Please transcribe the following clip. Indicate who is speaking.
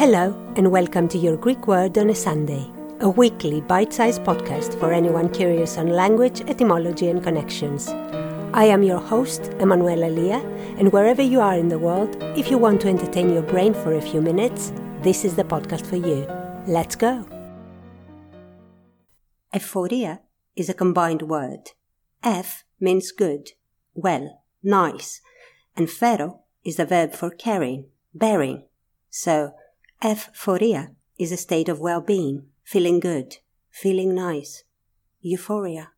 Speaker 1: Hello, and welcome to Your Greek Word on a Sunday, a weekly bite sized podcast for anyone curious on language, etymology, and connections. I am your host, Emanuela Lia, and wherever you are in the world, if you want to entertain your brain for a few minutes, this is the podcast for you. Let's go! Euphoria is a combined word. F means good, well, nice, and phero is the verb for caring, bearing. So, Euphoria is a state of well-being, feeling good, feeling nice. Euphoria.